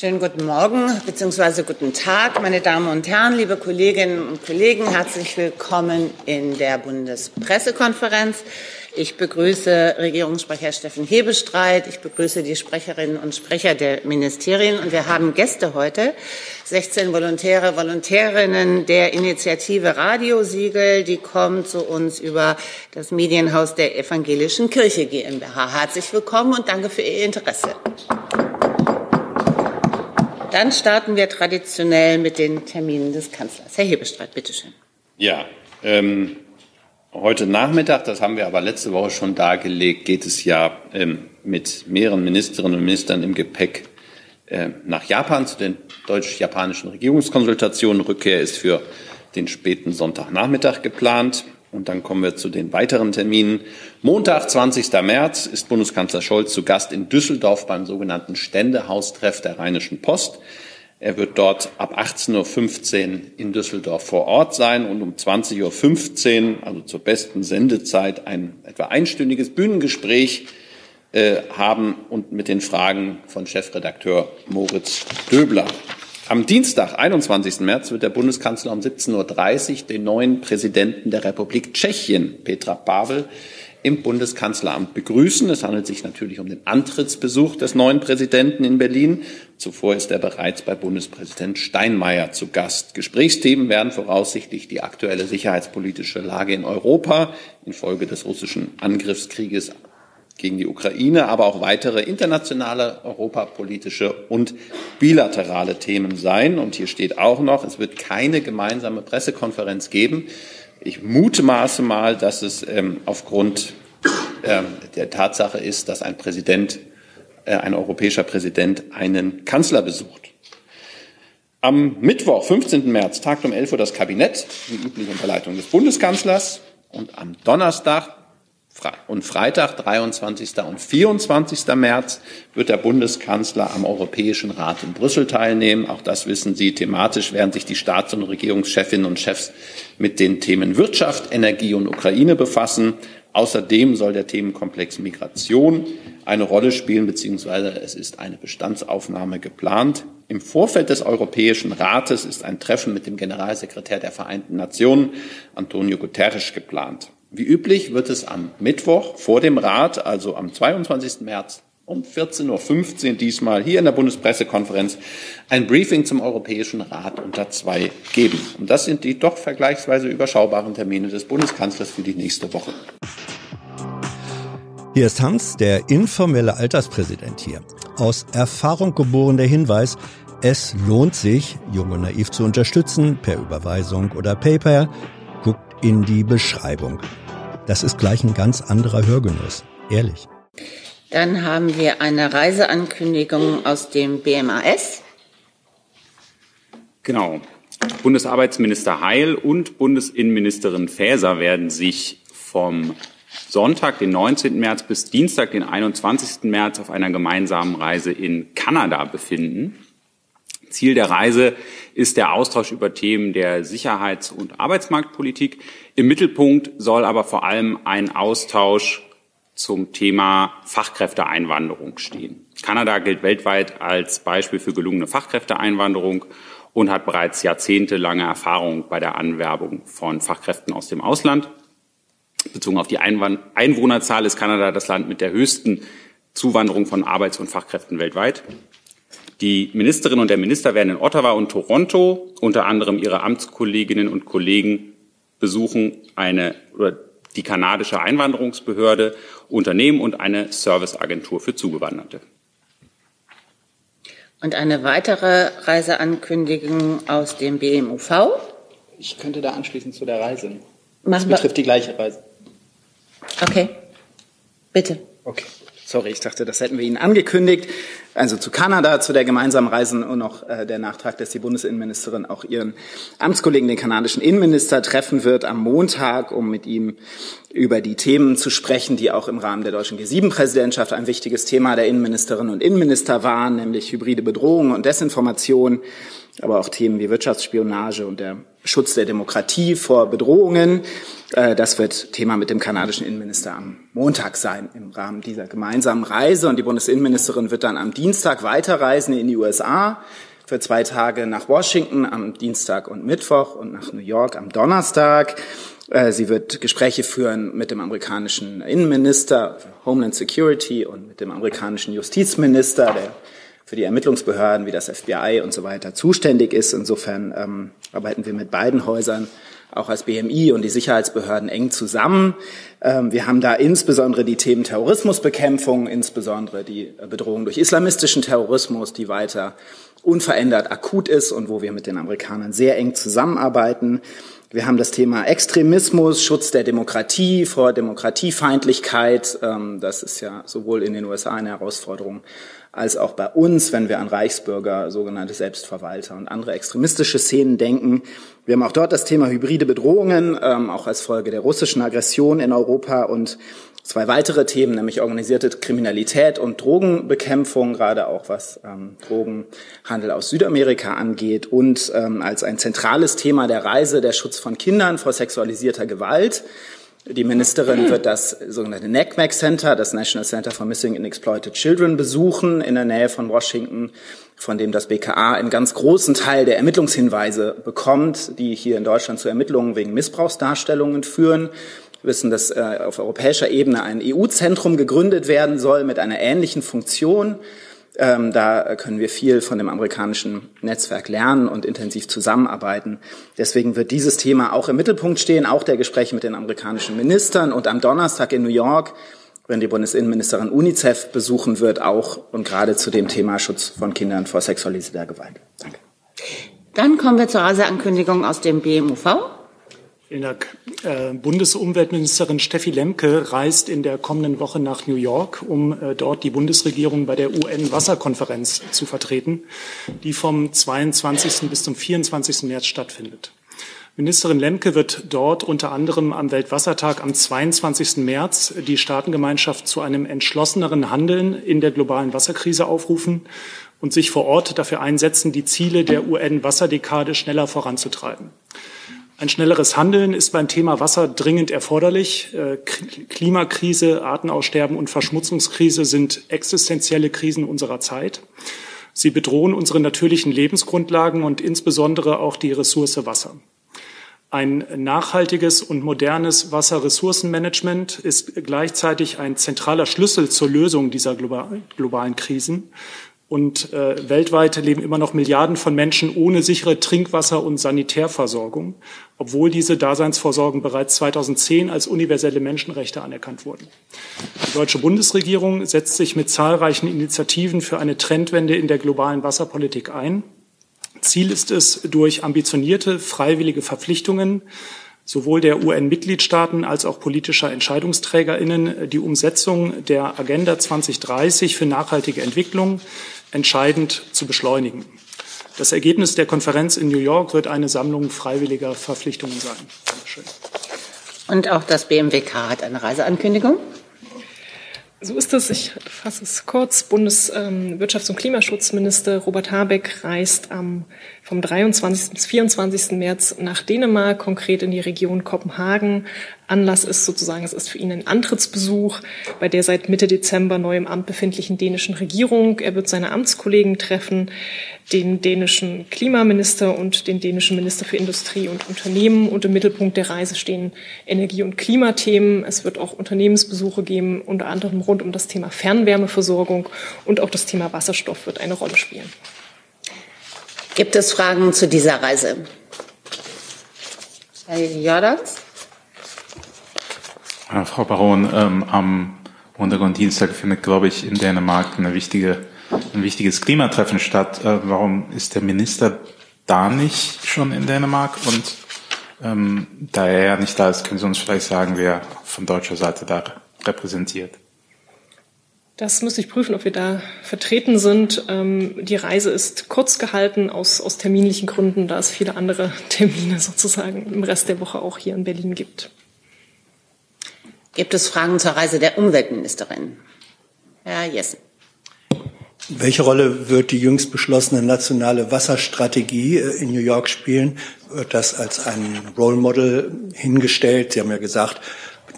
Schönen guten Morgen bzw. guten Tag, meine Damen und Herren, liebe Kolleginnen und Kollegen. Herzlich willkommen in der Bundespressekonferenz. Ich begrüße Regierungssprecher Steffen Hebestreit. Ich begrüße die Sprecherinnen und Sprecher der Ministerien. Und wir haben Gäste heute, 16 Volontäre, Volontärinnen der Initiative Radiosiegel. Die kommen zu uns über das Medienhaus der Evangelischen Kirche GmbH. Herzlich willkommen und danke für Ihr Interesse. Dann starten wir traditionell mit den Terminen des Kanzlers. Herr Hebestreit, bitteschön. Ja, ähm, heute Nachmittag, das haben wir aber letzte Woche schon dargelegt, geht es ja ähm, mit mehreren Ministerinnen und Ministern im Gepäck äh, nach Japan zu den deutsch-japanischen Regierungskonsultationen. Rückkehr ist für den späten Sonntagnachmittag geplant. Und dann kommen wir zu den weiteren Terminen. Montag, 20. März, ist Bundeskanzler Scholz zu Gast in Düsseldorf beim sogenannten Ständehaustreff der Rheinischen Post. Er wird dort ab 18.15 Uhr in Düsseldorf vor Ort sein und um 20.15 Uhr, also zur besten Sendezeit, ein etwa einstündiges Bühnengespräch äh, haben und mit den Fragen von Chefredakteur Moritz Döbler. Am Dienstag, 21. März, wird der Bundeskanzler um 17.30 Uhr den neuen Präsidenten der Republik Tschechien, Petra Pavel, im Bundeskanzleramt begrüßen. Es handelt sich natürlich um den Antrittsbesuch des neuen Präsidenten in Berlin. Zuvor ist er bereits bei Bundespräsident Steinmeier zu Gast. Gesprächsthemen werden voraussichtlich die aktuelle sicherheitspolitische Lage in Europa infolge des russischen Angriffskrieges gegen die Ukraine, aber auch weitere internationale, europapolitische und bilaterale Themen sein. Und hier steht auch noch, es wird keine gemeinsame Pressekonferenz geben. Ich mutmaße mal, dass es ähm, aufgrund ähm, der Tatsache ist, dass ein Präsident, äh, ein europäischer Präsident einen Kanzler besucht. Am Mittwoch, 15. März, tagt um 11 Uhr das Kabinett, wie üblich unter Leitung des Bundeskanzlers. Und am Donnerstag, und Freitag, 23. und 24. März, wird der Bundeskanzler am Europäischen Rat in Brüssel teilnehmen. Auch das wissen Sie. Thematisch werden sich die Staats- und Regierungschefinnen und Chefs mit den Themen Wirtschaft, Energie und Ukraine befassen. Außerdem soll der Themenkomplex Migration eine Rolle spielen, beziehungsweise es ist eine Bestandsaufnahme geplant. Im Vorfeld des Europäischen Rates ist ein Treffen mit dem Generalsekretär der Vereinten Nationen, Antonio Guterres, geplant. Wie üblich wird es am Mittwoch vor dem Rat, also am 22. März um 14.15 Uhr diesmal hier in der Bundespressekonferenz ein Briefing zum Europäischen Rat unter zwei geben. Und das sind die doch vergleichsweise überschaubaren Termine des Bundeskanzlers für die nächste Woche. Hier ist Hans, der informelle Alterspräsident hier. Aus Erfahrung geboren der Hinweis, es lohnt sich, Jung und Naiv zu unterstützen, per Überweisung oder PayPal in die Beschreibung. Das ist gleich ein ganz anderer Hörgenuss, ehrlich. Dann haben wir eine Reiseankündigung aus dem BMAS. Genau. Bundesarbeitsminister Heil und Bundesinnenministerin Faeser werden sich vom Sonntag, den 19. März bis Dienstag, den 21. März auf einer gemeinsamen Reise in Kanada befinden. Ziel der Reise ist der Austausch über Themen der Sicherheits- und Arbeitsmarktpolitik. Im Mittelpunkt soll aber vor allem ein Austausch zum Thema Fachkräfteeinwanderung stehen. Kanada gilt weltweit als Beispiel für gelungene Fachkräfteeinwanderung und hat bereits jahrzehntelange Erfahrung bei der Anwerbung von Fachkräften aus dem Ausland. Bezogen auf die Einwohnerzahl ist Kanada das Land mit der höchsten Zuwanderung von Arbeits- und Fachkräften weltweit. Die Ministerin und der Minister werden in Ottawa und Toronto unter anderem ihre Amtskolleginnen und Kollegen besuchen eine oder die kanadische Einwanderungsbehörde, Unternehmen und eine Serviceagentur für Zugewanderte. Und eine weitere Reiseankündigung aus dem BMUV. Ich könnte da anschließen zu der Reise. Das betrifft die gleiche Reise. Okay. Bitte. Okay. Sorry, ich dachte, das hätten wir Ihnen angekündigt. Also zu Kanada, zu der gemeinsamen Reise und noch äh, der Nachtrag, dass die Bundesinnenministerin auch ihren Amtskollegen, den kanadischen Innenminister, treffen wird am Montag, um mit ihm über die Themen zu sprechen, die auch im Rahmen der deutschen G7-Präsidentschaft ein wichtiges Thema der Innenministerinnen und Innenminister waren, nämlich hybride Bedrohungen und Desinformation, aber auch Themen wie Wirtschaftsspionage und der Schutz der Demokratie vor Bedrohungen. Äh, das wird Thema mit dem kanadischen Innenminister am Montag sein im Rahmen dieser gemeinsamen Reise. Und die Bundesinnenministerin wird dann am Dienstag weiterreisen in die USA für zwei Tage nach Washington am Dienstag und Mittwoch und nach New York am Donnerstag. Äh, sie wird Gespräche führen mit dem amerikanischen Innenminister Homeland Security und mit dem amerikanischen Justizminister, der für die Ermittlungsbehörden wie das FBI und so weiter zuständig ist. Insofern ähm, arbeiten wir mit beiden Häusern auch als BMI und die Sicherheitsbehörden eng zusammen. Ähm, wir haben da insbesondere die Themen Terrorismusbekämpfung, insbesondere die Bedrohung durch islamistischen Terrorismus, die weiter unverändert akut ist und wo wir mit den Amerikanern sehr eng zusammenarbeiten. Wir haben das Thema Extremismus, Schutz der Demokratie vor Demokratiefeindlichkeit. Ähm, das ist ja sowohl in den USA eine Herausforderung als auch bei uns, wenn wir an Reichsbürger, sogenannte Selbstverwalter und andere extremistische Szenen denken. Wir haben auch dort das Thema hybride Bedrohungen, ähm, auch als Folge der russischen Aggression in Europa und zwei weitere Themen, nämlich organisierte Kriminalität und Drogenbekämpfung, gerade auch was ähm, Drogenhandel aus Südamerika angeht und ähm, als ein zentrales Thema der Reise der Schutz von Kindern vor sexualisierter Gewalt. Die Ministerin wird das sogenannte NACMAC Center, das National Center for Missing and Exploited Children, besuchen in der Nähe von Washington, von dem das BKA einen ganz großen Teil der Ermittlungshinweise bekommt, die hier in Deutschland zu Ermittlungen wegen Missbrauchsdarstellungen führen. Wir wissen, dass äh, auf europäischer Ebene ein EU-Zentrum gegründet werden soll mit einer ähnlichen Funktion. Ähm, da können wir viel von dem amerikanischen Netzwerk lernen und intensiv zusammenarbeiten. Deswegen wird dieses Thema auch im Mittelpunkt stehen, auch der Gespräche mit den amerikanischen Ministern. Und am Donnerstag in New York, wenn die Bundesinnenministerin UNICEF besuchen wird, auch und gerade zu dem Thema Schutz von Kindern vor sexualisierter Gewalt. Danke. Dann kommen wir zur Reiseankündigung aus dem BMUV. Vielen Dank. Äh, Bundesumweltministerin Steffi Lemke reist in der kommenden Woche nach New York, um äh, dort die Bundesregierung bei der UN-Wasserkonferenz zu vertreten, die vom 22. bis zum 24. März stattfindet. Ministerin Lemke wird dort unter anderem am Weltwassertag am 22. März die Staatengemeinschaft zu einem entschlosseneren Handeln in der globalen Wasserkrise aufrufen und sich vor Ort dafür einsetzen, die Ziele der UN-Wasserdekade schneller voranzutreiben. Ein schnelleres Handeln ist beim Thema Wasser dringend erforderlich. Äh, Klimakrise, Artenaussterben und Verschmutzungskrise sind existenzielle Krisen unserer Zeit. Sie bedrohen unsere natürlichen Lebensgrundlagen und insbesondere auch die Ressource Wasser. Ein nachhaltiges und modernes Wasserressourcenmanagement ist gleichzeitig ein zentraler Schlüssel zur Lösung dieser globalen Krisen. Und äh, weltweit leben immer noch Milliarden von Menschen ohne sichere Trinkwasser- und Sanitärversorgung, obwohl diese Daseinsvorsorgen bereits 2010 als universelle Menschenrechte anerkannt wurden. Die deutsche Bundesregierung setzt sich mit zahlreichen Initiativen für eine Trendwende in der globalen Wasserpolitik ein. Ziel ist es, durch ambitionierte freiwillige Verpflichtungen sowohl der UN-Mitgliedstaaten als auch politischer Entscheidungsträgerinnen die Umsetzung der Agenda 2030 für nachhaltige Entwicklung entscheidend zu beschleunigen. Das Ergebnis der Konferenz in New York wird eine Sammlung freiwilliger Verpflichtungen sein. Dankeschön. Und auch das BMWK hat eine Reiseankündigung. So ist es. Ich fasse es kurz. Bundeswirtschafts- und Klimaschutzminister Robert Habeck reist am vom 23. bis 24. März nach Dänemark, konkret in die Region Kopenhagen. Anlass ist sozusagen, es ist für ihn ein Antrittsbesuch bei der seit Mitte Dezember neu im Amt befindlichen dänischen Regierung. Er wird seine Amtskollegen treffen, den dänischen Klimaminister und den dänischen Minister für Industrie und Unternehmen. Und im Mittelpunkt der Reise stehen Energie- und Klimathemen. Es wird auch Unternehmensbesuche geben, unter anderem rund um das Thema Fernwärmeversorgung und auch das Thema Wasserstoff wird eine Rolle spielen. Gibt es Fragen zu dieser Reise? Herr Jordans? Frau Baron, ähm, am Montag und Dienstag findet, glaube ich, in Dänemark eine wichtige, ein wichtiges Klimatreffen statt. Äh, warum ist der Minister da nicht schon in Dänemark? Und ähm, da er ja nicht da ist, können Sie uns vielleicht sagen, wer von deutscher Seite da repräsentiert? Das müsste ich prüfen, ob wir da vertreten sind. Ähm, die Reise ist kurz gehalten aus, aus terminlichen Gründen, da es viele andere Termine sozusagen im Rest der Woche auch hier in Berlin gibt. Gibt es Fragen zur Reise der Umweltministerin? Herr Jessen. Welche Rolle wird die jüngst beschlossene nationale Wasserstrategie äh, in New York spielen? Wird das als ein Role Model hingestellt? Sie haben ja gesagt,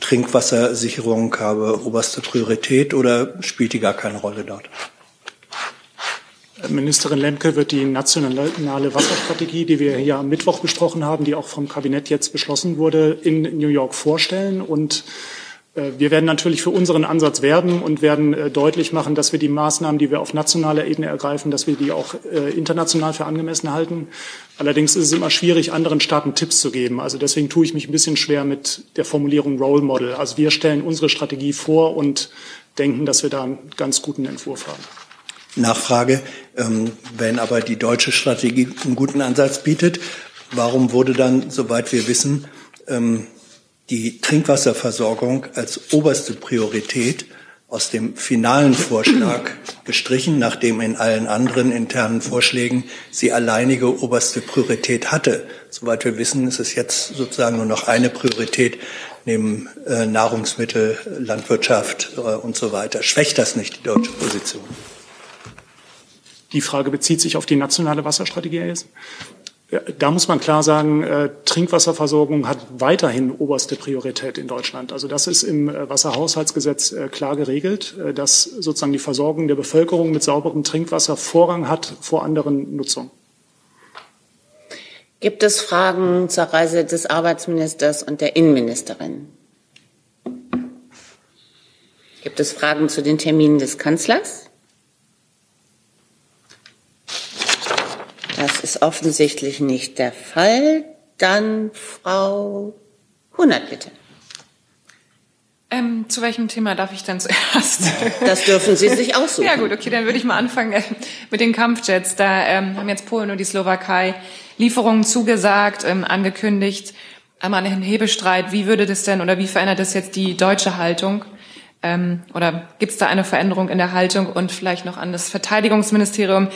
Trinkwassersicherung habe oberste Priorität oder spielt die gar keine Rolle dort? Ministerin Lemke wird die nationale Wasserstrategie, die wir hier am Mittwoch besprochen haben, die auch vom Kabinett jetzt beschlossen wurde, in New York vorstellen. Und wir werden natürlich für unseren Ansatz werben und werden äh, deutlich machen, dass wir die Maßnahmen, die wir auf nationaler Ebene ergreifen, dass wir die auch äh, international für angemessen halten. Allerdings ist es immer schwierig, anderen Staaten Tipps zu geben. Also deswegen tue ich mich ein bisschen schwer mit der Formulierung Role Model. Also wir stellen unsere Strategie vor und denken, dass wir da einen ganz guten Entwurf haben. Nachfrage, ähm, wenn aber die deutsche Strategie einen guten Ansatz bietet, warum wurde dann, soweit wir wissen, ähm, die Trinkwasserversorgung als oberste Priorität aus dem finalen Vorschlag gestrichen, nachdem in allen anderen internen Vorschlägen sie alleinige oberste Priorität hatte. Soweit wir wissen, ist es jetzt sozusagen nur noch eine Priorität neben äh, Nahrungsmittel, Landwirtschaft äh, und so weiter. Schwächt das nicht die deutsche Position? Die Frage bezieht sich auf die nationale Wasserstrategie. Da muss man klar sagen, äh, Trinkwasserversorgung hat weiterhin oberste Priorität in Deutschland. Also das ist im äh, Wasserhaushaltsgesetz äh, klar geregelt, dass sozusagen die Versorgung der Bevölkerung mit sauberem Trinkwasser Vorrang hat vor anderen Nutzungen. Gibt es Fragen zur Reise des Arbeitsministers und der Innenministerin? Gibt es Fragen zu den Terminen des Kanzlers? Das ist offensichtlich nicht der Fall. Dann Frau Hunert, bitte. Ähm, zu welchem Thema darf ich dann zuerst? Das dürfen Sie sich aussuchen. ja gut, okay, dann würde ich mal anfangen äh, mit den Kampfjets. Da ähm, haben jetzt Polen und die Slowakei Lieferungen zugesagt, ähm, angekündigt. Einmal einen Hebestreit. Wie würde das denn oder wie verändert das jetzt die deutsche Haltung? Ähm, oder gibt es da eine Veränderung in der Haltung und vielleicht noch an das Verteidigungsministerium?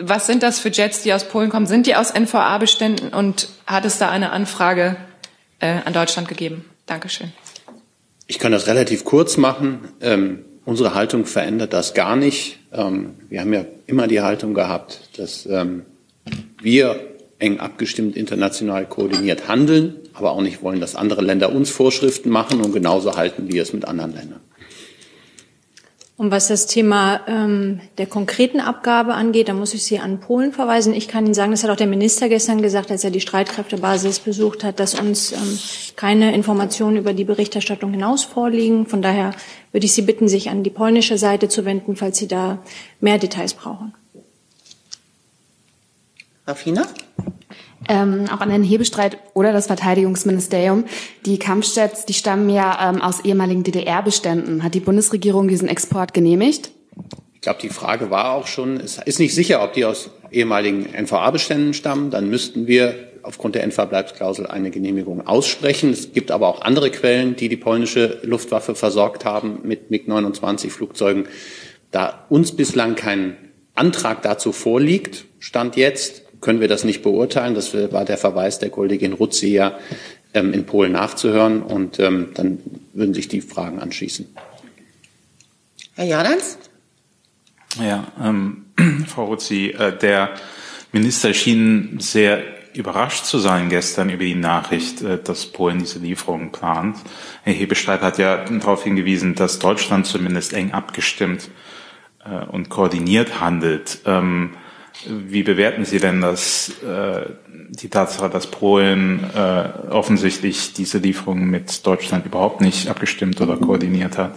Was sind das für Jets, die aus Polen kommen? Sind die aus NVA-Beständen und hat es da eine Anfrage äh, an Deutschland gegeben? Dankeschön. Ich kann das relativ kurz machen. Ähm, unsere Haltung verändert das gar nicht. Ähm, wir haben ja immer die Haltung gehabt, dass ähm, wir eng abgestimmt international koordiniert handeln, aber auch nicht wollen, dass andere Länder uns Vorschriften machen und genauso halten wir es mit anderen Ländern. Und was das Thema ähm, der konkreten Abgabe angeht, da muss ich Sie an Polen verweisen. Ich kann Ihnen sagen, das hat auch der Minister gestern gesagt, als er die Streitkräftebasis besucht hat, dass uns ähm, keine Informationen über die Berichterstattung hinaus vorliegen. Von daher würde ich Sie bitten, sich an die polnische Seite zu wenden, falls Sie da mehr Details brauchen. Rafina? Ähm, auch an den Hebestreit oder das Verteidigungsministerium. Die Kampfjets, die stammen ja ähm, aus ehemaligen DDR-Beständen. Hat die Bundesregierung diesen Export genehmigt? Ich glaube, die Frage war auch schon, es ist nicht sicher, ob die aus ehemaligen NVA-Beständen stammen. Dann müssten wir aufgrund der NVA-Bleibsklausel eine Genehmigung aussprechen. Es gibt aber auch andere Quellen, die die polnische Luftwaffe versorgt haben mit MiG-29-Flugzeugen. Da uns bislang kein Antrag dazu vorliegt, Stand jetzt, können wir das nicht beurteilen. Das war der Verweis der Kollegin Rutzi ja ähm, in Polen nachzuhören und ähm, dann würden sich die Fragen anschließen. Herr Jadans? Ja, ähm, Frau Rutzi, äh, der Minister schien sehr überrascht zu sein gestern über die Nachricht, äh, dass Polen diese Lieferung plant. Herr Hebestreit hat ja darauf hingewiesen, dass Deutschland zumindest eng abgestimmt äh, und koordiniert handelt. Wie bewerten Sie denn das, äh, die Tatsache, dass Polen äh, offensichtlich diese Lieferungen mit Deutschland überhaupt nicht abgestimmt oder koordiniert hat?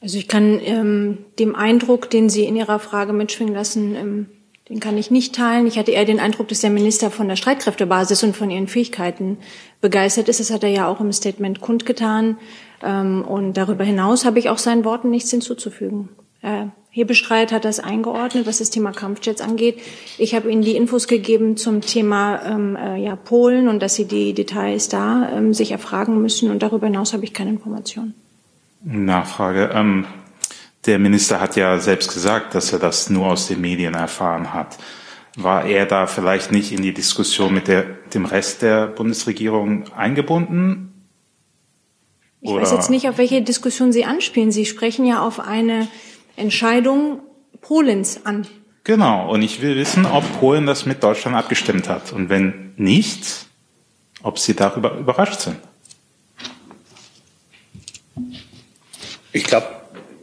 Also ich kann ähm, dem Eindruck, den Sie in Ihrer Frage mitschwingen lassen, ähm, den kann ich nicht teilen. Ich hatte eher den Eindruck, dass der Minister von der Streitkräftebasis und von ihren Fähigkeiten begeistert ist. Das hat er ja auch im Statement kundgetan. Ähm, und darüber hinaus habe ich auch seinen Worten nichts hinzuzufügen. Äh, Hebestreit hat das eingeordnet, was das Thema Kampfjets angeht. Ich habe Ihnen die Infos gegeben zum Thema ähm, äh, ja, Polen und dass Sie die Details da ähm, sich erfragen müssen. Und darüber hinaus habe ich keine Informationen. Nachfrage. Ähm, der Minister hat ja selbst gesagt, dass er das nur aus den Medien erfahren hat. War er da vielleicht nicht in die Diskussion mit der, dem Rest der Bundesregierung eingebunden? Ich weiß jetzt nicht, auf welche Diskussion Sie anspielen. Sie sprechen ja auf eine Entscheidung Polens an. Genau, und ich will wissen, ob Polen das mit Deutschland abgestimmt hat. Und wenn nicht, ob Sie darüber überrascht sind. Ich glaube,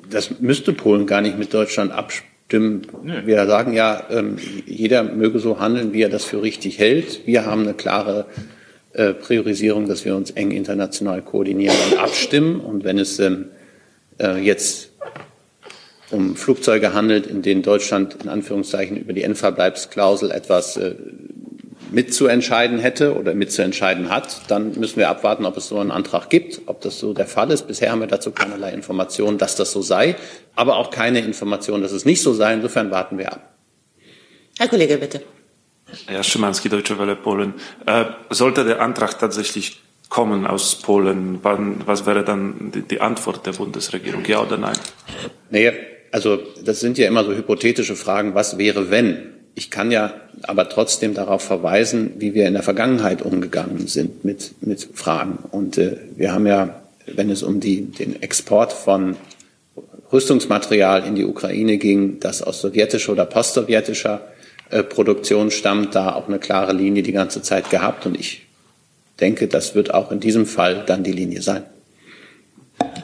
das müsste Polen gar nicht mit Deutschland abstimmen. Wir sagen ja, ähm, jeder möge so handeln, wie er das für richtig hält. Wir haben eine klare äh, Priorisierung, dass wir uns eng international koordinieren und abstimmen. Und wenn es ähm, äh, jetzt um Flugzeuge handelt, in denen Deutschland in Anführungszeichen über die Endverbleibsklausel etwas äh, mitzuentscheiden hätte oder mitzuentscheiden hat, dann müssen wir abwarten, ob es so einen Antrag gibt, ob das so der Fall ist. Bisher haben wir dazu keinerlei Informationen, dass das so sei, aber auch keine Informationen, dass es nicht so sei. Insofern warten wir ab. Herr Kollege, bitte. Herr Szymanski, Deutsche Welle, Polen. Äh, sollte der Antrag tatsächlich kommen aus Polen, wann, was wäre dann die, die Antwort der Bundesregierung? Ja oder nein? Nee, also das sind ja immer so hypothetische Fragen, was wäre, wenn? Ich kann ja aber trotzdem darauf verweisen, wie wir in der Vergangenheit umgegangen sind mit, mit Fragen. Und äh, wir haben ja, wenn es um die, den Export von Rüstungsmaterial in die Ukraine ging, das aus sowjetischer oder postsowjetischer äh, Produktion stammt, da auch eine klare Linie die ganze Zeit gehabt. Und ich denke, das wird auch in diesem Fall dann die Linie sein.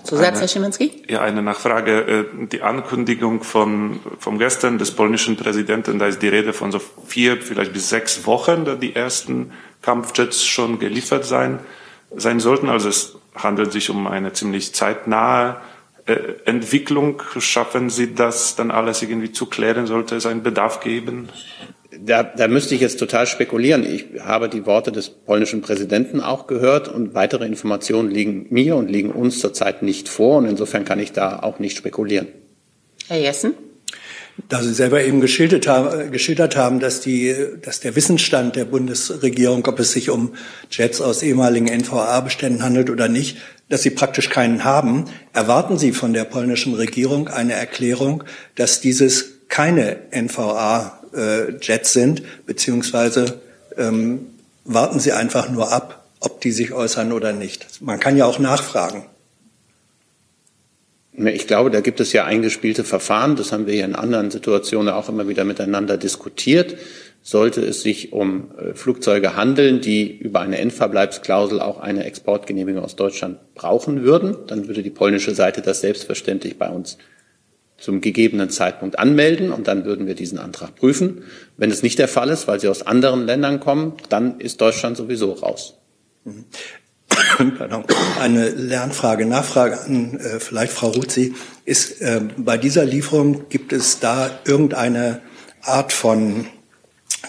Zusatz, Herr Schimanski? Ja, eine Nachfrage. Äh, die Ankündigung von, vom gestern des polnischen Präsidenten, da ist die Rede von so vier, vielleicht bis sechs Wochen, da die ersten Kampfjets schon geliefert sein, sein sollten. Also es handelt sich um eine ziemlich zeitnahe äh, Entwicklung. Schaffen Sie das dann alles irgendwie zu klären? Sollte es einen Bedarf geben? Da, da müsste ich jetzt total spekulieren. Ich habe die Worte des polnischen Präsidenten auch gehört und weitere Informationen liegen mir und liegen uns zurzeit nicht vor. Und insofern kann ich da auch nicht spekulieren. Herr Jessen? Da Sie selber eben geschildert haben, geschildert haben dass, die, dass der Wissensstand der Bundesregierung, ob es sich um Jets aus ehemaligen NVA-Beständen handelt oder nicht, dass Sie praktisch keinen haben, erwarten Sie von der polnischen Regierung eine Erklärung, dass dieses keine NVA Jets sind, beziehungsweise ähm, warten Sie einfach nur ab, ob die sich äußern oder nicht. Man kann ja auch nachfragen. Ich glaube, da gibt es ja eingespielte Verfahren. Das haben wir ja in anderen Situationen auch immer wieder miteinander diskutiert. Sollte es sich um äh, Flugzeuge handeln, die über eine Endverbleibsklausel auch eine Exportgenehmigung aus Deutschland brauchen würden, dann würde die polnische Seite das selbstverständlich bei uns zum gegebenen Zeitpunkt anmelden und dann würden wir diesen Antrag prüfen. Wenn es nicht der Fall ist, weil sie aus anderen Ländern kommen, dann ist Deutschland sowieso raus. Eine Lernfrage, Nachfrage an äh, vielleicht Frau Ruzi. Ist äh, bei dieser Lieferung gibt es da irgendeine Art von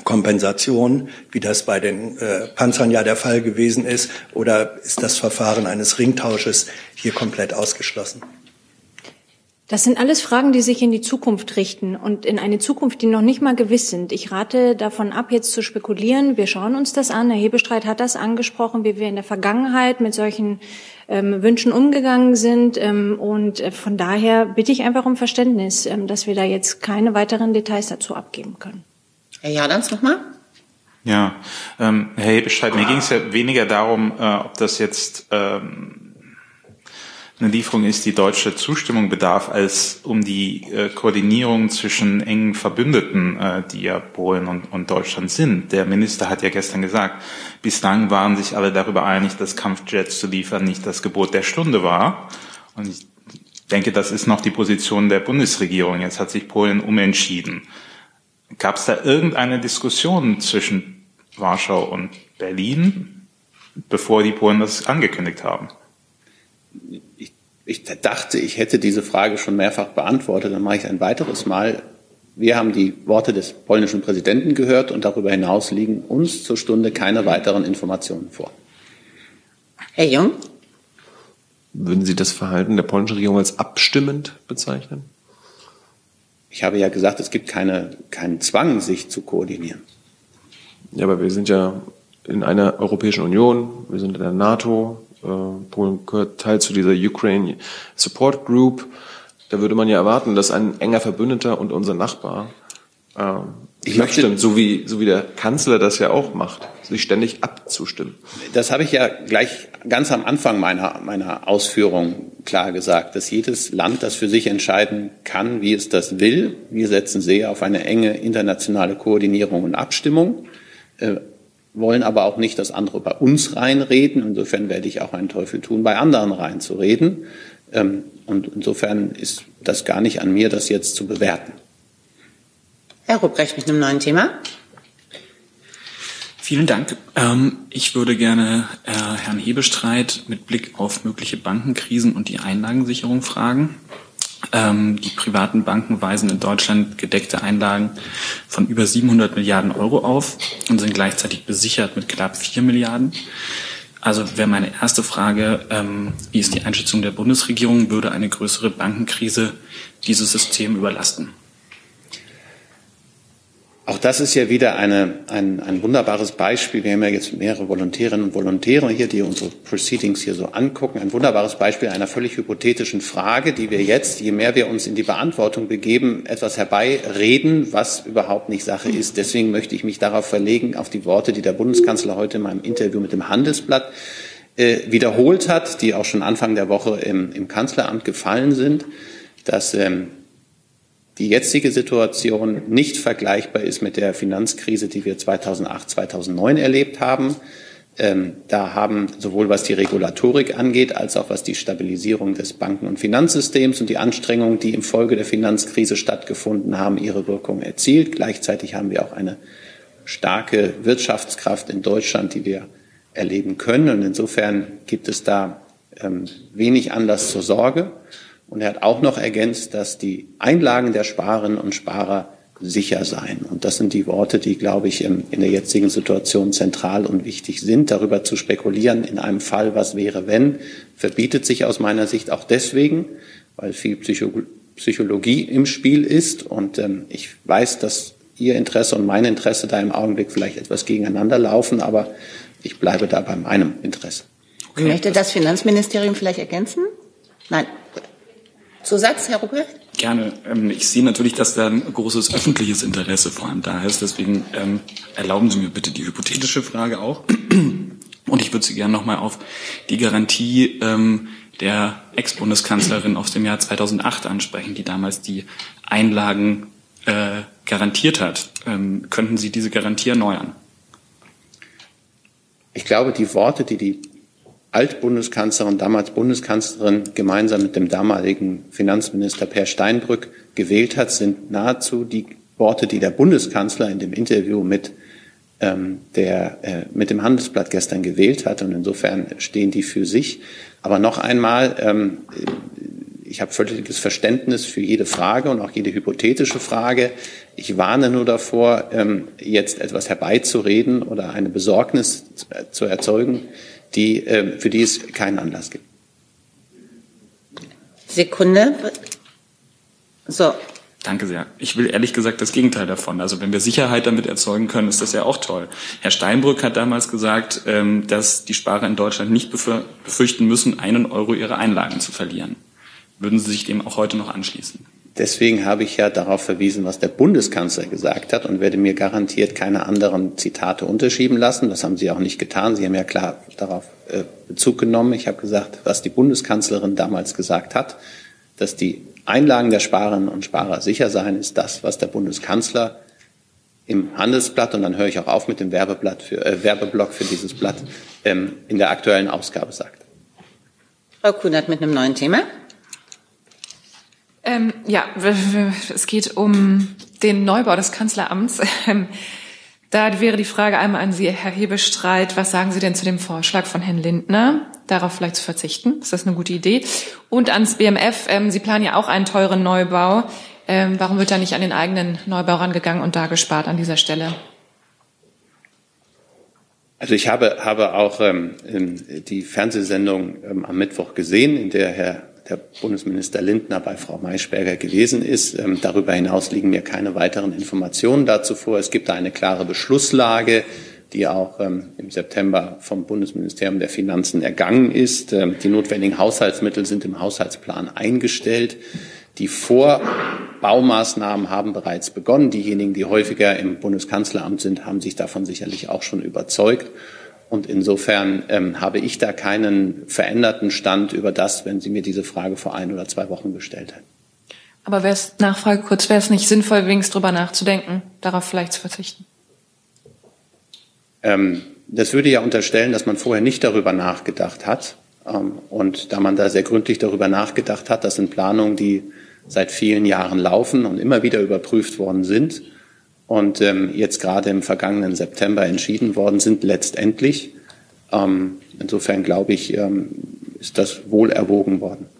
Kompensation, wie das bei den äh, Panzern ja der Fall gewesen ist, oder ist das Verfahren eines Ringtausches hier komplett ausgeschlossen? Das sind alles Fragen, die sich in die Zukunft richten und in eine Zukunft, die noch nicht mal gewiss sind. Ich rate davon ab, jetzt zu spekulieren. Wir schauen uns das an. Herr Hebestreit hat das angesprochen, wie wir in der Vergangenheit mit solchen ähm, Wünschen umgegangen sind. Ähm, und äh, von daher bitte ich einfach um Verständnis, ähm, dass wir da jetzt keine weiteren Details dazu abgeben können. Herr Jadans nochmal. Ja, ähm, Herr Hebestreit, mir ging es ja weniger darum, äh, ob das jetzt ähm, eine Lieferung ist, die deutsche Zustimmung bedarf, als um die äh, Koordinierung zwischen engen Verbündeten, äh, die ja Polen und, und Deutschland sind. Der Minister hat ja gestern gesagt, bislang waren sich alle darüber einig, dass Kampfjets zu liefern nicht das Gebot der Stunde war. Und ich denke, das ist noch die Position der Bundesregierung. Jetzt hat sich Polen umentschieden. Gab es da irgendeine Diskussion zwischen Warschau und Berlin, bevor die Polen das angekündigt haben? Ich, dachte, ich hätte diese Frage schon mehrfach beantwortet, dann mache ich ein weiteres Mal. Wir haben die Worte des polnischen Präsidenten gehört und darüber hinaus liegen uns zur Stunde keine weiteren Informationen vor. Herr Jung? Würden Sie das Verhalten der polnischen Regierung als abstimmend bezeichnen? Ich habe ja gesagt, es gibt keine, keinen Zwang, sich zu koordinieren. Ja, aber wir sind ja in einer Europäischen Union, wir sind in der NATO, Polen gehört Teil zu dieser Ukraine Support Group. Da würde man ja erwarten, dass ein enger Verbündeter und unser Nachbar äh, ich möchte, so wie, so wie der Kanzler das ja auch macht, sich ständig abzustimmen. Das habe ich ja gleich ganz am Anfang meiner, meiner Ausführung klar gesagt, dass jedes Land das für sich entscheiden kann, wie es das will. Wir setzen sehr auf eine enge internationale Koordinierung und Abstimmung. Wollen aber auch nicht, dass andere bei uns reinreden. Insofern werde ich auch einen Teufel tun, bei anderen reinzureden. Ähm, und insofern ist das gar nicht an mir, das jetzt zu bewerten. Herr Rupprecht mit einem neuen Thema. Vielen Dank. Ähm, ich würde gerne äh, Herrn Hebestreit mit Blick auf mögliche Bankenkrisen und die Einlagensicherung fragen. Ähm, die privaten Banken weisen in Deutschland gedeckte Einlagen von über 700 Milliarden Euro auf und sind gleichzeitig besichert mit knapp 4 Milliarden. Also wäre meine erste Frage, ähm, wie ist die Einschätzung der Bundesregierung? Würde eine größere Bankenkrise dieses System überlasten? Auch das ist ja wieder eine, ein, ein wunderbares Beispiel. Wir haben ja jetzt mehrere Volontärinnen und Volontäre hier, die unsere Proceedings hier so angucken. Ein wunderbares Beispiel einer völlig hypothetischen Frage, die wir jetzt, je mehr wir uns in die Beantwortung begeben, etwas herbeireden, was überhaupt nicht Sache ist. Deswegen möchte ich mich darauf verlegen, auf die Worte, die der Bundeskanzler heute in meinem Interview mit dem Handelsblatt äh, wiederholt hat, die auch schon Anfang der Woche im, im Kanzleramt gefallen sind, dass ähm, die jetzige Situation nicht vergleichbar ist mit der Finanzkrise, die wir 2008, 2009 erlebt haben. Ähm, da haben sowohl was die Regulatorik angeht, als auch was die Stabilisierung des Banken- und Finanzsystems und die Anstrengungen, die im Folge der Finanzkrise stattgefunden haben, ihre Wirkung erzielt. Gleichzeitig haben wir auch eine starke Wirtschaftskraft in Deutschland, die wir erleben können. Und insofern gibt es da ähm, wenig Anlass zur Sorge. Und er hat auch noch ergänzt, dass die Einlagen der Sparerinnen und Sparer sicher seien. Und das sind die Worte, die, glaube ich, in der jetzigen Situation zentral und wichtig sind. Darüber zu spekulieren in einem Fall, was wäre, wenn, verbietet sich aus meiner Sicht auch deswegen, weil viel Psychologie im Spiel ist. Und ähm, ich weiß, dass Ihr Interesse und mein Interesse da im Augenblick vielleicht etwas gegeneinander laufen, aber ich bleibe da bei meinem Interesse. Okay. Möchte das Finanzministerium vielleicht ergänzen? Nein. Zusatz, Herr Ruppel? Gerne. Ähm, ich sehe natürlich, dass da ein großes öffentliches Interesse vor allem da ist. Deswegen ähm, erlauben Sie mir bitte die hypothetische Frage auch. Und ich würde Sie gerne nochmal auf die Garantie ähm, der Ex-Bundeskanzlerin aus dem Jahr 2008 ansprechen, die damals die Einlagen äh, garantiert hat. Ähm, könnten Sie diese Garantie erneuern? Ich glaube, die Worte, die die Altbundeskanzlerin, damals Bundeskanzlerin, gemeinsam mit dem damaligen Finanzminister Per Steinbrück gewählt hat, sind nahezu die Worte, die der Bundeskanzler in dem Interview mit, ähm, der, äh, mit dem Handelsblatt gestern gewählt hat. Und insofern stehen die für sich. Aber noch einmal, ähm, ich habe völliges Verständnis für jede Frage und auch jede hypothetische Frage. Ich warne nur davor, ähm, jetzt etwas herbeizureden oder eine Besorgnis zu erzeugen, die, äh, für die es keinen Anlass gibt. Sekunde. So. Danke sehr. Ich will ehrlich gesagt das Gegenteil davon. Also wenn wir Sicherheit damit erzeugen können, ist das ja auch toll. Herr Steinbrück hat damals gesagt, ähm, dass die Sparer in Deutschland nicht befürchten müssen, einen Euro ihrer Einlagen zu verlieren. Würden Sie sich dem auch heute noch anschließen? Deswegen habe ich ja darauf verwiesen, was der Bundeskanzler gesagt hat und werde mir garantiert keine anderen Zitate unterschieben lassen. Das haben Sie auch nicht getan. Sie haben ja klar darauf äh, Bezug genommen. Ich habe gesagt, was die Bundeskanzlerin damals gesagt hat, dass die Einlagen der Sparerinnen und Sparer sicher seien, ist das, was der Bundeskanzler im Handelsblatt, und dann höre ich auch auf mit dem Werbeblatt für, äh, Werbeblock für dieses Blatt, ähm, in der aktuellen Ausgabe sagt. Frau Kunert mit einem neuen Thema. Ähm, ja, es geht um den Neubau des Kanzleramts. Ähm, da wäre die Frage einmal an Sie, Herr Hebestreit. Was sagen Sie denn zu dem Vorschlag von Herrn Lindner, darauf vielleicht zu verzichten? Ist das eine gute Idee? Und ans BMF. Ähm, Sie planen ja auch einen teuren Neubau. Ähm, warum wird da nicht an den eigenen Neubau rangegangen und da gespart an dieser Stelle? Also ich habe, habe auch ähm, die Fernsehsendung ähm, am Mittwoch gesehen, in der Herr der Bundesminister Lindner bei Frau Maischberger gewesen ist. Ähm, darüber hinaus liegen mir keine weiteren Informationen dazu vor. Es gibt da eine klare Beschlusslage, die auch ähm, im September vom Bundesministerium der Finanzen ergangen ist. Ähm, die notwendigen Haushaltsmittel sind im Haushaltsplan eingestellt. Die Vorbaumaßnahmen haben bereits begonnen. Diejenigen, die häufiger im Bundeskanzleramt sind, haben sich davon sicherlich auch schon überzeugt. Und insofern ähm, habe ich da keinen veränderten Stand über das, wenn Sie mir diese Frage vor ein oder zwei Wochen gestellt hätten. Aber wäre es, Nachfrage kurz, wäre es nicht sinnvoll, wenigstens drüber nachzudenken, darauf vielleicht zu verzichten? Ähm, das würde ja unterstellen, dass man vorher nicht darüber nachgedacht hat. Ähm, und da man da sehr gründlich darüber nachgedacht hat, das sind Planungen, die seit vielen Jahren laufen und immer wieder überprüft worden sind, und ähm, jetzt gerade im vergangenen September entschieden worden sind, letztendlich. Ähm, insofern glaube ich, ähm, ist das wohl erwogen worden.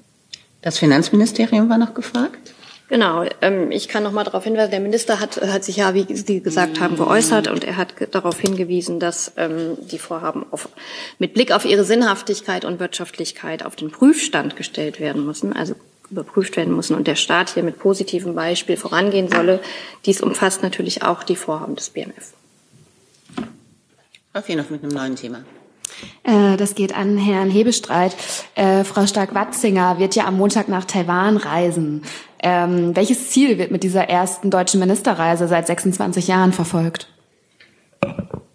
Das Finanzministerium war noch gefragt. Genau, ähm, ich kann noch mal darauf hinweisen, der Minister hat, hat sich ja, wie Sie gesagt haben, geäußert und er hat darauf hingewiesen, dass ähm, die Vorhaben auf, mit Blick auf ihre Sinnhaftigkeit und Wirtschaftlichkeit auf den Prüfstand gestellt werden müssen, also überprüft werden müssen und der Staat hier mit positivem Beispiel vorangehen solle. Dies umfasst natürlich auch die Vorhaben des BMF. Auf noch mit einem neuen Thema. Äh, das geht an Herrn Hebestreit. Äh, Frau Stark-Watzinger wird ja am Montag nach Taiwan reisen. Ähm, welches Ziel wird mit dieser ersten deutschen Ministerreise seit 26 Jahren verfolgt?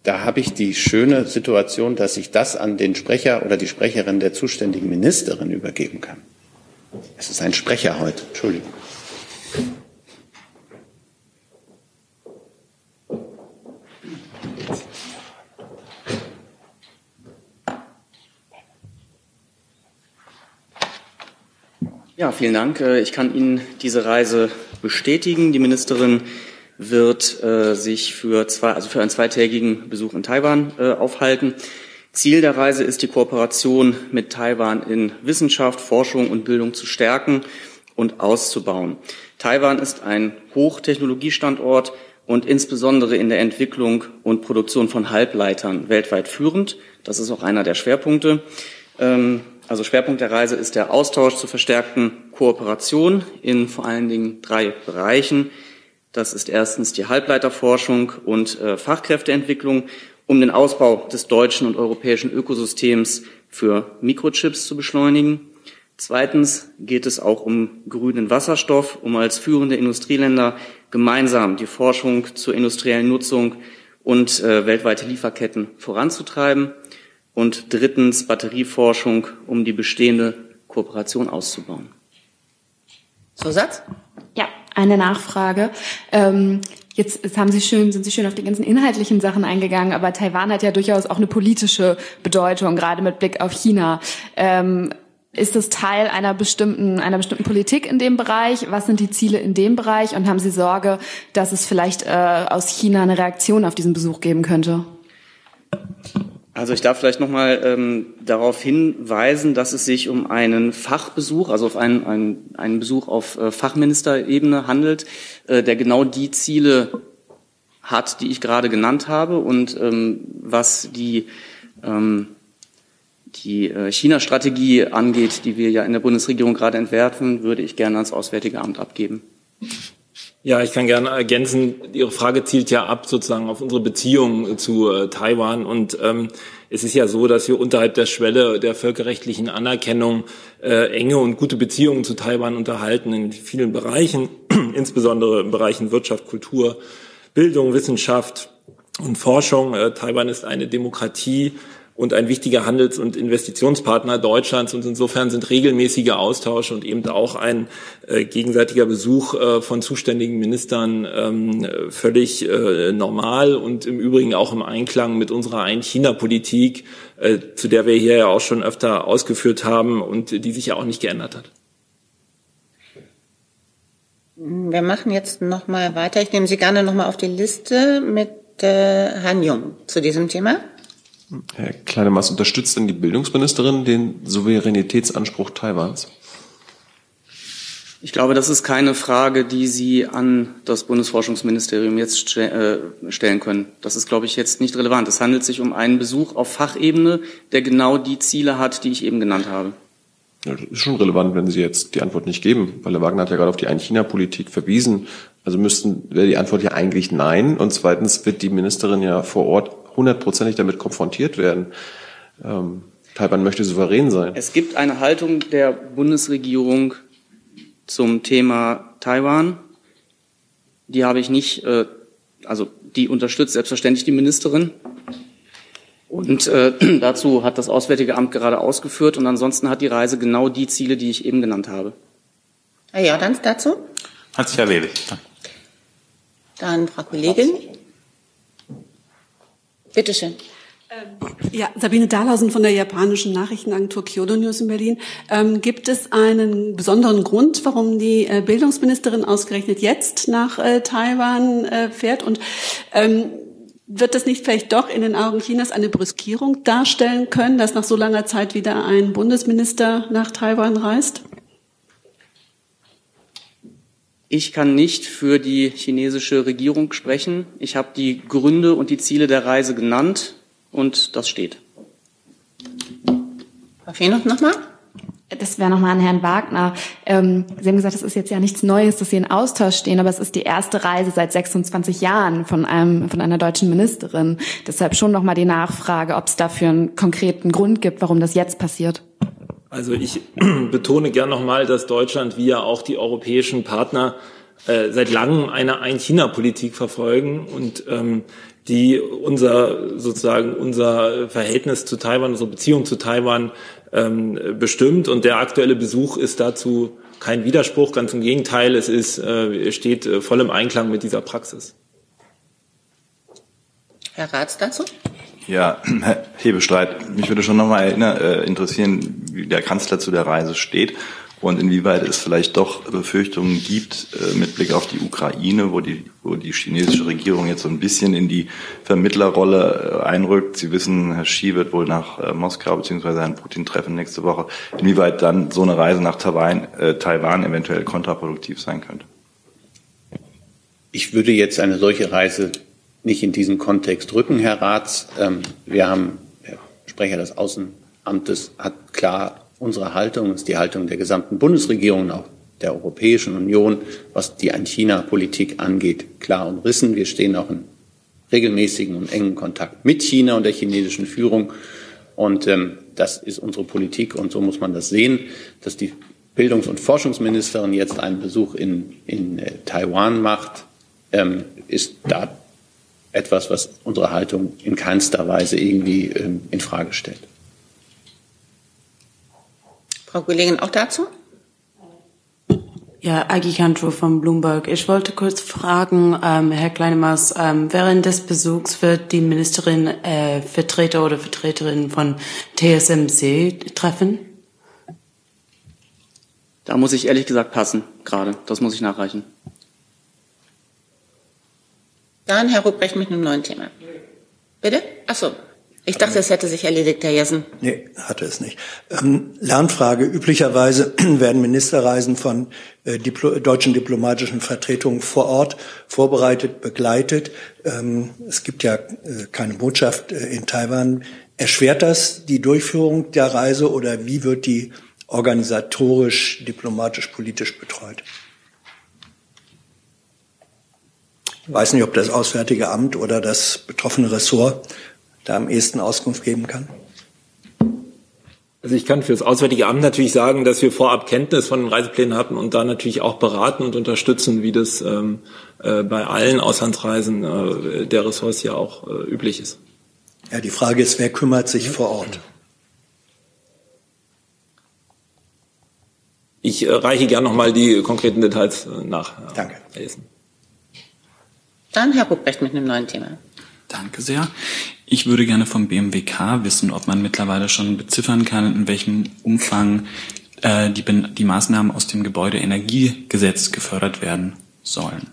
Da habe ich die schöne Situation, dass ich das an den Sprecher oder die Sprecherin der zuständigen Ministerin übergeben kann. Es ist ein Sprecher heute, Entschuldigung. Ja, vielen Dank. Äh, ich kann Ihnen diese Reise bestätigen. Die Ministerin wird äh, sich für, zwei, also für einen zweitägigen Besuch in Taiwan äh, aufhalten. Ziel der Reise ist, die Kooperation mit Taiwan in Wissenschaft, Forschung und Bildung zu stärken und auszubauen. Taiwan ist ein Hochtechnologiestandort und insbesondere in der Entwicklung und Produktion von Halbleitern weltweit führend. Das ist auch einer der Schwerpunkte. Ähm, also Schwerpunkt der Reise ist der Austausch zur verstärkten Kooperation in vor allen Dingen drei Bereichen. Das ist erstens die Halbleiterforschung und äh, Fachkräfteentwicklung, um den Ausbau des deutschen und europäischen Ökosystems für Mikrochips zu beschleunigen. Zweitens geht es auch um grünen Wasserstoff, um als führende Industrieländer gemeinsam die Forschung zur industriellen Nutzung und äh, weltweite Lieferketten voranzutreiben und drittens Batterieforschung, um die bestehende Kooperation auszubauen. Zusatz? Ja, eine Nachfrage. Ähm, Jetzt, jetzt haben Sie schön, sind Sie schön auf die ganzen inhaltlichen Sachen eingegangen, aber Taiwan hat ja durchaus auch eine politische Bedeutung, gerade mit Blick auf China. Ähm, ist das Teil einer bestimmten, einer bestimmten Politik in dem Bereich? Was sind die Ziele in dem Bereich? Und haben Sie Sorge, dass es vielleicht äh, aus China eine Reaktion auf diesen Besuch geben könnte? Also ich darf vielleicht nochmal ähm, darauf hinweisen, dass es sich um einen Fachbesuch, also auf einen, einen, einen Besuch auf äh, Fachministerebene handelt, äh, der genau die Ziele hat, die ich gerade genannt habe und ähm, was die, ähm, die äh, China-Strategie angeht, die wir ja in der Bundesregierung gerade entwerfen, würde ich gerne ans Auswärtige Amt abgeben. Ja, ich kann gerne ergänzen, Ihre Frage zielt ja ab sozusagen auf unsere Beziehungen zu äh, Taiwan. Und ähm, es ist ja so, dass wir unterhalb der Schwelle der völkerrechtlichen Anerkennung äh, enge und gute Beziehungen zu Taiwan unterhalten in vielen Bereichen, insbesondere in Bereichen Wirtschaft, Kultur, Bildung, Wissenschaft und Forschung. Äh, Taiwan ist eine Demokratie und ein wichtiger Handels- und Investitionspartner Deutschlands. Und insofern sind regelmäßige Austausche und eben auch ein äh, gegenseitiger Besuch äh, von zuständigen Ministern ähm, völlig äh, normal und im Übrigen auch im Einklang mit unserer Ein-China-Politik, äh, zu der wir hier ja auch schon öfter ausgeführt haben und die sich ja auch nicht geändert hat. Wir machen jetzt noch mal weiter. Ich nehme Sie gerne noch mal auf die Liste mit äh, Herrn Jung zu diesem Thema. Herr Kleinemas, unterstützt denn die Bildungsministerin den Souveränitätsanspruch Taiwans? Ich glaube, das ist keine Frage, die Sie an das Bundesforschungsministerium jetzt äh, stellen können. Das ist, glaube ich, jetzt nicht relevant. Es handelt sich um einen Besuch auf Fachebene, der genau die Ziele hat, die ich eben genannt habe. Ja, das ist schon relevant, wenn Sie jetzt die Antwort nicht geben, weil Herr Wagner hat ja gerade auf die Ein-China-Politik verwiesen. Also müssten, wäre die Antwort ja eigentlich nein. Und zweitens wird die Ministerin ja vor Ort hundertprozentig damit konfrontiert werden. Ähm, Taiwan möchte souverän sein. Es gibt eine Haltung der Bundesregierung zum Thema Taiwan. Die habe ich nicht, äh, also die unterstützt selbstverständlich die Ministerin. Und äh, dazu hat das Auswärtige Amt gerade ausgeführt. Und ansonsten hat die Reise genau die Ziele, die ich eben genannt habe. Herr Jordans dazu? Hat sich erledigt. Dann Frau Kollegin. Bitte schön. Ähm, Ja, Sabine Dahlhausen von der japanischen Nachrichtenagentur Kyodo News in Berlin. Ähm, gibt es einen besonderen Grund, warum die äh, Bildungsministerin ausgerechnet jetzt nach äh, Taiwan äh, fährt? Und ähm, wird das nicht vielleicht doch in den Augen Chinas eine Brüskierung darstellen können, dass nach so langer Zeit wieder ein Bundesminister nach Taiwan reist? Ich kann nicht für die chinesische Regierung sprechen. Ich habe die Gründe und die Ziele der Reise genannt und das steht. Frau Fehnow nochmal? Das wäre nochmal an Herrn Wagner. Ähm, Sie haben gesagt, es ist jetzt ja nichts Neues, dass Sie in Austausch stehen, aber es ist die erste Reise seit 26 Jahren von einem von einer deutschen Ministerin. Deshalb schon nochmal die Nachfrage, ob es dafür einen konkreten Grund gibt, warum das jetzt passiert. Also ich betone gern nochmal, dass Deutschland wie ja auch die europäischen Partner äh, seit langem eine Ein-China-Politik verfolgen und ähm, die unser sozusagen unser Verhältnis zu Taiwan, unsere Beziehung zu Taiwan ähm, bestimmt. Und der aktuelle Besuch ist dazu kein Widerspruch, ganz im Gegenteil, es ist, äh, steht äh, voll im Einklang mit dieser Praxis. Herr Ratz dazu? Ja, Herr Hebestreit, mich würde schon nochmal äh, interessieren, wie der Kanzler zu der Reise steht und inwieweit es vielleicht doch Befürchtungen gibt äh, mit Blick auf die Ukraine, wo die, wo die chinesische Regierung jetzt so ein bisschen in die Vermittlerrolle äh, einrückt. Sie wissen, Herr Xi wird wohl nach äh, Moskau bzw. Herrn Putin treffen nächste Woche. Inwieweit dann so eine Reise nach Taiwan, äh, Taiwan eventuell kontraproduktiv sein könnte? Ich würde jetzt eine solche Reise nicht in diesen Kontext rücken, Herr Rats. Ähm, wir haben, der Sprecher des Außenamtes hat klar unsere Haltung, ist die Haltung der gesamten Bundesregierung, auch der Europäischen Union, was die Ein-China-Politik angeht, klar umrissen. Wir stehen auch in regelmäßigen und engen Kontakt mit China und der chinesischen Führung. Und ähm, das ist unsere Politik und so muss man das sehen, dass die Bildungs- und Forschungsministerin jetzt einen Besuch in, in äh, Taiwan macht, ähm, ist da etwas, was unsere Haltung in keinster Weise irgendwie ähm, in Frage stellt. Frau Kollegin, auch dazu? Ja, Agi Kantro von Bloomberg. Ich wollte kurz fragen, ähm, Herr Kleinemaß, ähm, während des Besuchs wird die Ministerin äh, Vertreter oder Vertreterin von TSMC treffen? Da muss ich ehrlich gesagt passen, gerade. Das muss ich nachreichen. Dann Herr Ruprecht mit einem neuen Thema. Bitte? Ach so. Ich dachte, es hätte sich erledigt, Herr Jessen. Nee, hatte es nicht. Ähm, Lernfrage. Üblicherweise werden Ministerreisen von äh, Diplo deutschen diplomatischen Vertretungen vor Ort vorbereitet, begleitet. Ähm, es gibt ja äh, keine Botschaft äh, in Taiwan. Erschwert das die Durchführung der Reise oder wie wird die organisatorisch, diplomatisch, politisch betreut? Ich weiß nicht, ob das Auswärtige Amt oder das betroffene Ressort da am ehesten Auskunft geben kann? Also ich kann für das Auswärtige Amt natürlich sagen, dass wir vorab Kenntnis von den Reiseplänen hatten und da natürlich auch beraten und unterstützen, wie das ähm, äh, bei allen Auslandsreisen äh, der Ressorts ja auch äh, üblich ist. Ja, die Frage ist, wer kümmert sich vor Ort? Ich äh, reiche gern nochmal die konkreten Details äh, nach. Danke. Herr Jessen. Dann Herr Ruprecht mit einem neuen Thema. Danke sehr. Ich würde gerne vom BMWK wissen, ob man mittlerweile schon beziffern kann, in welchem Umfang äh, die, die Maßnahmen aus dem Gebäudeenergiegesetz gefördert werden sollen.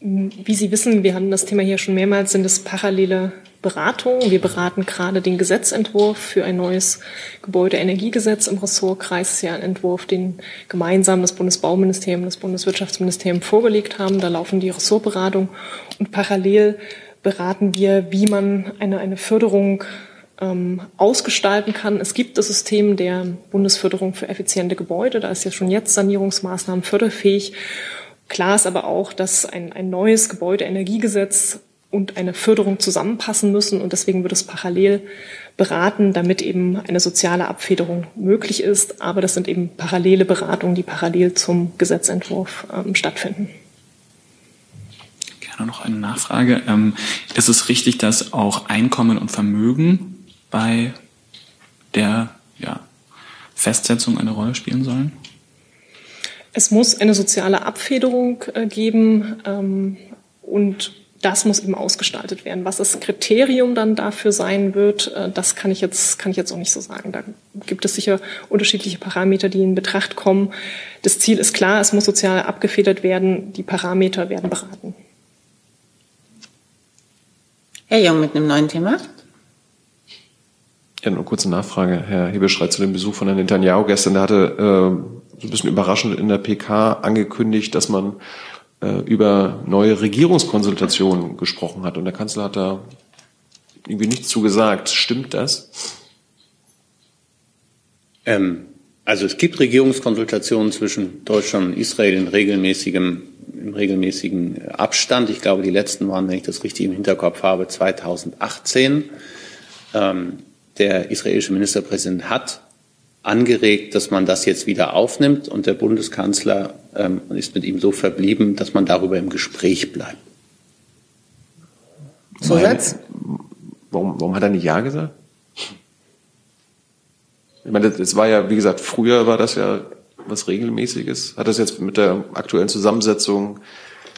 Wie Sie wissen, wir haben das Thema hier schon mehrmals, sind es parallele Beratungen. Wir beraten gerade den Gesetzentwurf für ein neues Gebäudeenergiegesetz im Ressortkreis. Das ist ja ein Entwurf, den gemeinsam das Bundesbauministerium und das Bundeswirtschaftsministerium vorgelegt haben. Da laufen die Ressortberatungen und parallel beraten wir, wie man eine, eine Förderung ähm, ausgestalten kann. Es gibt das System der Bundesförderung für effiziente Gebäude. Da ist ja schon jetzt Sanierungsmaßnahmen förderfähig. Klar ist aber auch, dass ein, ein neues Gebäudeenergiegesetz und eine Förderung zusammenpassen müssen und deswegen wird es parallel beraten, damit eben eine soziale Abfederung möglich ist. Aber das sind eben parallele Beratungen, die parallel zum Gesetzentwurf ähm, stattfinden gerne noch eine Nachfrage. Ähm, ist es richtig, dass auch Einkommen und Vermögen bei der ja, Festsetzung eine Rolle spielen sollen? Es muss eine soziale Abfederung äh, geben ähm, und das muss eben ausgestaltet werden. Was das Kriterium dann dafür sein wird, äh, das kann ich jetzt, kann ich jetzt auch nicht so sagen. Da gibt es sicher unterschiedliche Parameter, die in Betracht kommen. Das Ziel ist klar, es muss sozial abgefedert werden. Die Parameter werden beraten. Herr Jung mit einem neuen Thema. Ja, nur eine kurze Nachfrage, Herr Hebestreit, zu dem Besuch von Herrn Netanyahu gestern. Der hatte äh, so ein bisschen überraschend in der PK angekündigt, dass man äh, über neue Regierungskonsultationen gesprochen hat. Und der Kanzler hat da irgendwie nichts zu gesagt. Stimmt das? Ähm, also es gibt Regierungskonsultationen zwischen Deutschland und Israel in regelmäßigem, in regelmäßigen Abstand. Ich glaube, die letzten waren, wenn ich das richtig im Hinterkopf habe, 2018. Ähm, der israelische Ministerpräsident hat angeregt, dass man das jetzt wieder aufnimmt und der Bundeskanzler ähm, ist mit ihm so verblieben, dass man darüber im Gespräch bleibt. Zusatz? Warum, warum hat er nicht Ja gesagt? Ich meine, das war ja, wie gesagt, früher war das ja was Regelmäßiges. Hat das jetzt mit der aktuellen Zusammensetzung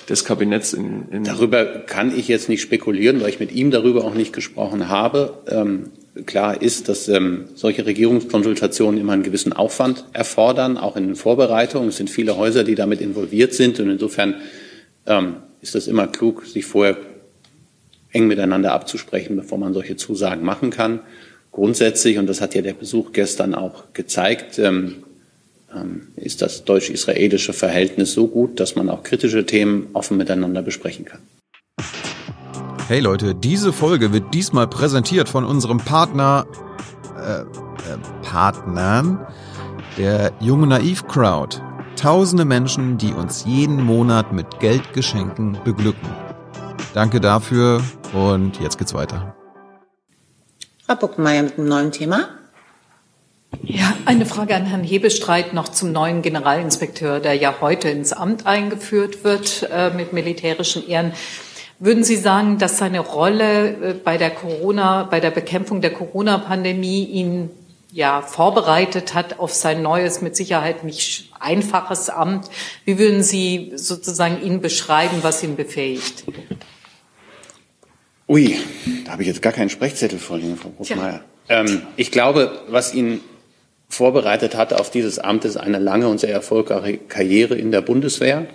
des Kabinetts in, in Darüber kann ich jetzt nicht spekulieren, weil ich mit ihm darüber auch nicht gesprochen habe. Ähm, klar ist, dass ähm, solche Regierungskonsultationen immer einen gewissen Aufwand erfordern, auch in den Vorbereitungen. Es sind viele Häuser, die damit involviert sind und insofern ähm, ist es immer klug, sich vorher eng miteinander abzusprechen, bevor man solche Zusagen machen kann. Grundsätzlich, und das hat ja der Besuch gestern auch gezeigt, ähm, ist das deutsch-israelische Verhältnis so gut, dass man auch kritische Themen offen miteinander besprechen kann. Hey Leute, diese Folge wird diesmal präsentiert von unserem Partner, äh, äh, Partnern, der Junge Naiv Crowd. Tausende Menschen, die uns jeden Monat mit Geldgeschenken beglücken. Danke dafür und jetzt geht's weiter. Frau Buckmeier mit einem neuen Thema. Ja, eine Frage an Herrn Hebestreit noch zum neuen Generalinspekteur, der ja heute ins Amt eingeführt wird äh, mit militärischen Ehren. Würden Sie sagen, dass seine Rolle äh, bei der Corona, bei der Bekämpfung der Corona-Pandemie ihn ja vorbereitet hat auf sein neues, mit Sicherheit nicht einfaches Amt? Wie würden Sie sozusagen ihn beschreiben, was ihn befähigt? Ui, da habe ich jetzt gar keinen Sprechzettel vorliegen, Frau Bruckmeier. Ähm, ich glaube, was ihn vorbereitet hat auf dieses Amt, ist eine lange und sehr erfolgreiche Karriere in der Bundeswehr.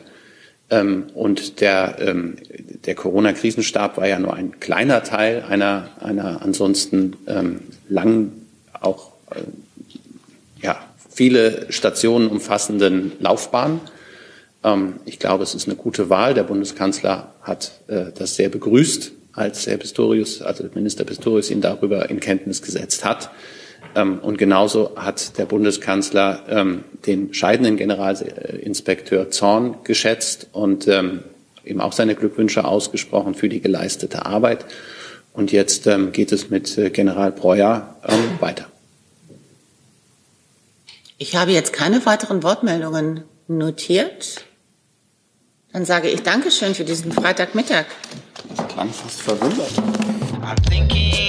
Ähm, und der, ähm, der Corona-Krisenstab war ja nur ein kleiner Teil einer, einer ansonsten ähm, lang auch äh, ja, viele Stationen umfassenden Laufbahn. Ähm, ich glaube, es ist eine gute Wahl. Der Bundeskanzler hat äh, das sehr begrüßt, als Herr Pistorius, also Minister Pistorius ihn darüber in Kenntnis gesetzt hat. Ähm, und genauso hat der Bundeskanzler ähm, den scheidenden Generalinspekteur Zorn geschätzt und ähm, ihm auch seine Glückwünsche ausgesprochen für die geleistete Arbeit. Und jetzt geht es mit äh, General Breuer weiter. Ich habe jetzt keine weiteren Wortmeldungen notiert. Dann sage ich Dankeschön für diesen Freitagmittag. Das klang fast verwundert. I'm thinking